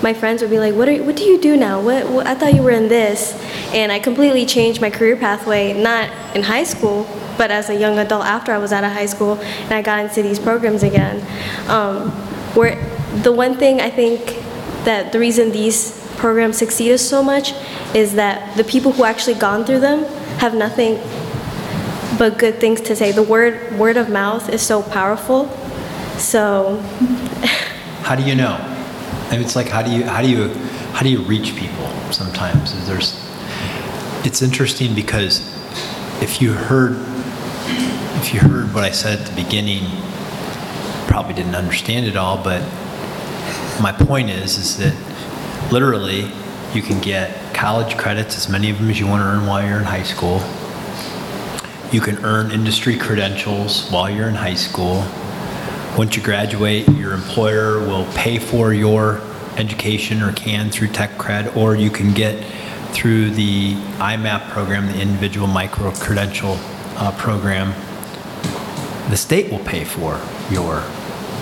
My friends would be like, "What are, what do you do now? What, what I thought you were in this," and I completely changed my career pathway. Not in high school, but as a young adult after I was out of high school, and I got into these programs again. Um, where the one thing I think that the reason these programs succeeded so much is that the people who actually gone through them have nothing but good things to say. The word word of mouth is so powerful. So [LAUGHS] How do you know? And it's like, how do you, how do you, how do you reach people sometimes? There's, it's interesting because if you heard, if you heard what I said at the beginning, probably didn't understand it all, but my point is, is that literally you can get college credits, as many of them as you want to earn while you're in high school. You can earn industry credentials while you're in high school. Once you graduate, your employer will pay for your education or can through TechCred, or you can get through the IMAP program, the Individual Micro Credential uh, Program. The state will pay for your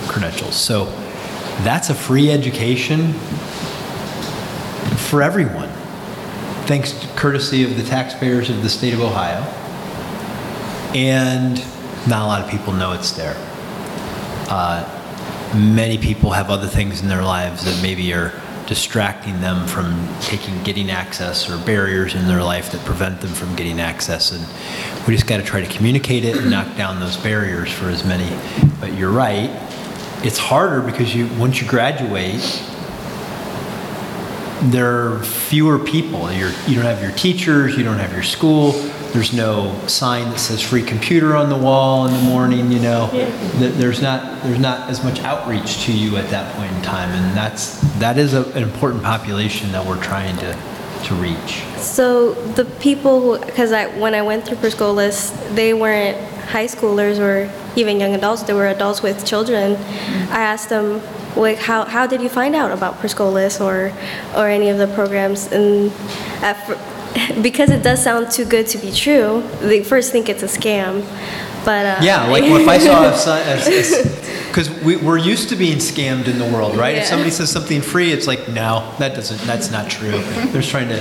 credentials. So that's a free education for everyone, thanks to courtesy of the taxpayers of the state of Ohio. And not a lot of people know it's there. Uh, many people have other things in their lives that maybe are distracting them from taking getting access or barriers in their life that prevent them from getting access. And we just got to try to communicate it and knock down those barriers for as many. But you're right. It's harder because you once you graduate there are fewer people. You're, you don't have your teachers, you don't have your school. There's no sign that says free computer on the wall in the morning. You know, Th- there's not there's not as much outreach to you at that point in time, and that's that is a, an important population that we're trying to to reach. So the people, because I, when I went through Per Scholas, they weren't high schoolers or even young adults. They were adults with children. I asked them, like, how, how did you find out about Per Scholas or, or any of the programs? And at, [LAUGHS] because it does sound too good to be true, they first think it's a scam. But uh, Yeah, like if I saw a because [LAUGHS] we, we're used to being scammed in the world, right? If somebody says something free, it's like, no, that doesn't, that's not true. They're just trying to,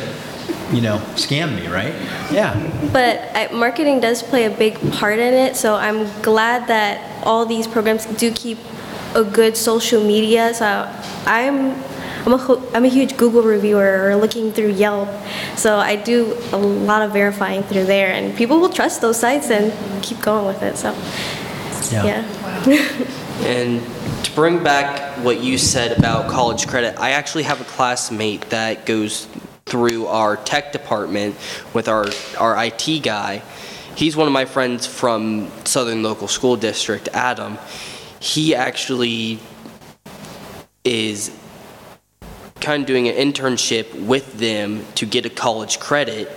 you know, scam me, right? Yeah. But I, marketing does play a big part in it, so I'm glad that all these programs do keep a good social media. So I'm I'm a, ho- I'm a huge Google reviewer or looking through Yelp, so I do a lot of verifying through there, and people will trust those sites and keep going with it. So Yeah. yeah. [LAUGHS] And to bring back what you said about college credit, I actually have a classmate that goes through our tech department with our, our IT guy. He's one of my friends from Southern Local School District, Adam. He actually is kind of doing an internship with them to get a college credit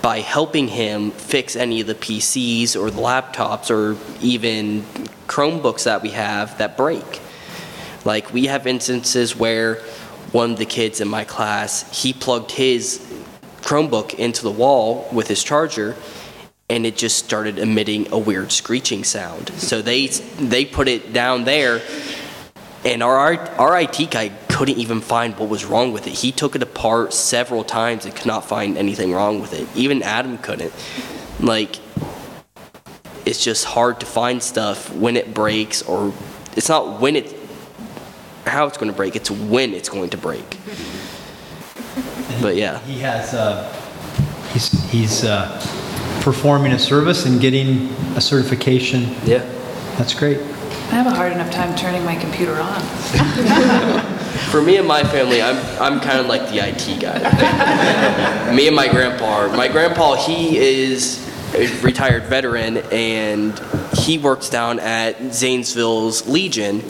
by helping him fix any of the PCs or the laptops or even Chromebooks that we have that break. Like we have instances where one of the kids in my class, he plugged his Chromebook into the wall with his charger and it just started emitting a weird screeching sound. So they they put it down there and our our IT guy couldn't even find what was wrong with it. He took it apart several times and could not find anything wrong with it. Even Adam couldn't. Like it's just hard to find stuff when it breaks or it's not when it how it's going to break, it's when it's going to break. But yeah. He has, uh, he's, he's uh, performing a service and getting a certification. Yeah. That's great. I have a hard enough time turning my computer on. [LAUGHS] For me and my family, I'm I'm kind of like the IT guy. [LAUGHS] me and my grandpa. are- My grandpa, he is a retired veteran, and he works down at Zanesville's Legion.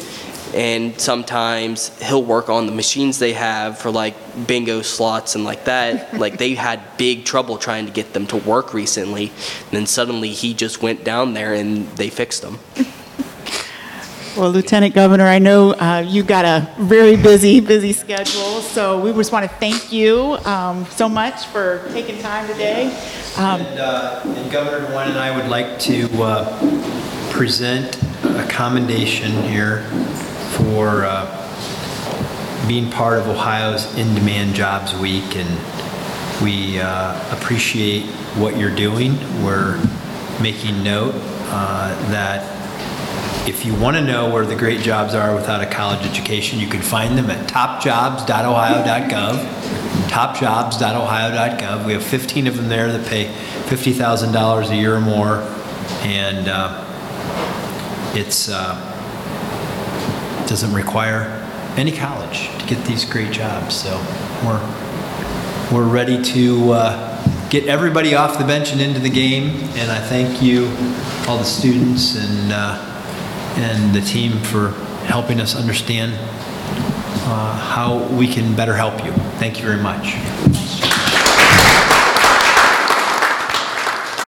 And sometimes he'll work on the machines they have for like bingo slots and like that. [LAUGHS] like they had big trouble trying to get them to work recently. And then suddenly he just went down there and they fixed them. Well, Lieutenant Governor, I know uh, you got a very busy, busy schedule, so we just want to thank you um, so much for taking time today. Um, And, uh, and Governor DeWine and I would like to uh, present a commendation here for uh, being part of Ohio's In-Demand Jobs Week, and we uh, appreciate what you're doing. We're making note uh, that if you want to know where the great jobs are without a college education, you can find them at topjobs.ohio.gov. Topjobs.ohio.gov. We have 15 of them there that pay $50,000 a year or more, and uh, it's uh, doesn't require any college to get these great jobs. So we're we're ready to uh, get everybody off the bench and into the game. And I thank you, all the students and uh, and the team for helping us understand uh, how we can better help you. Thank you very much.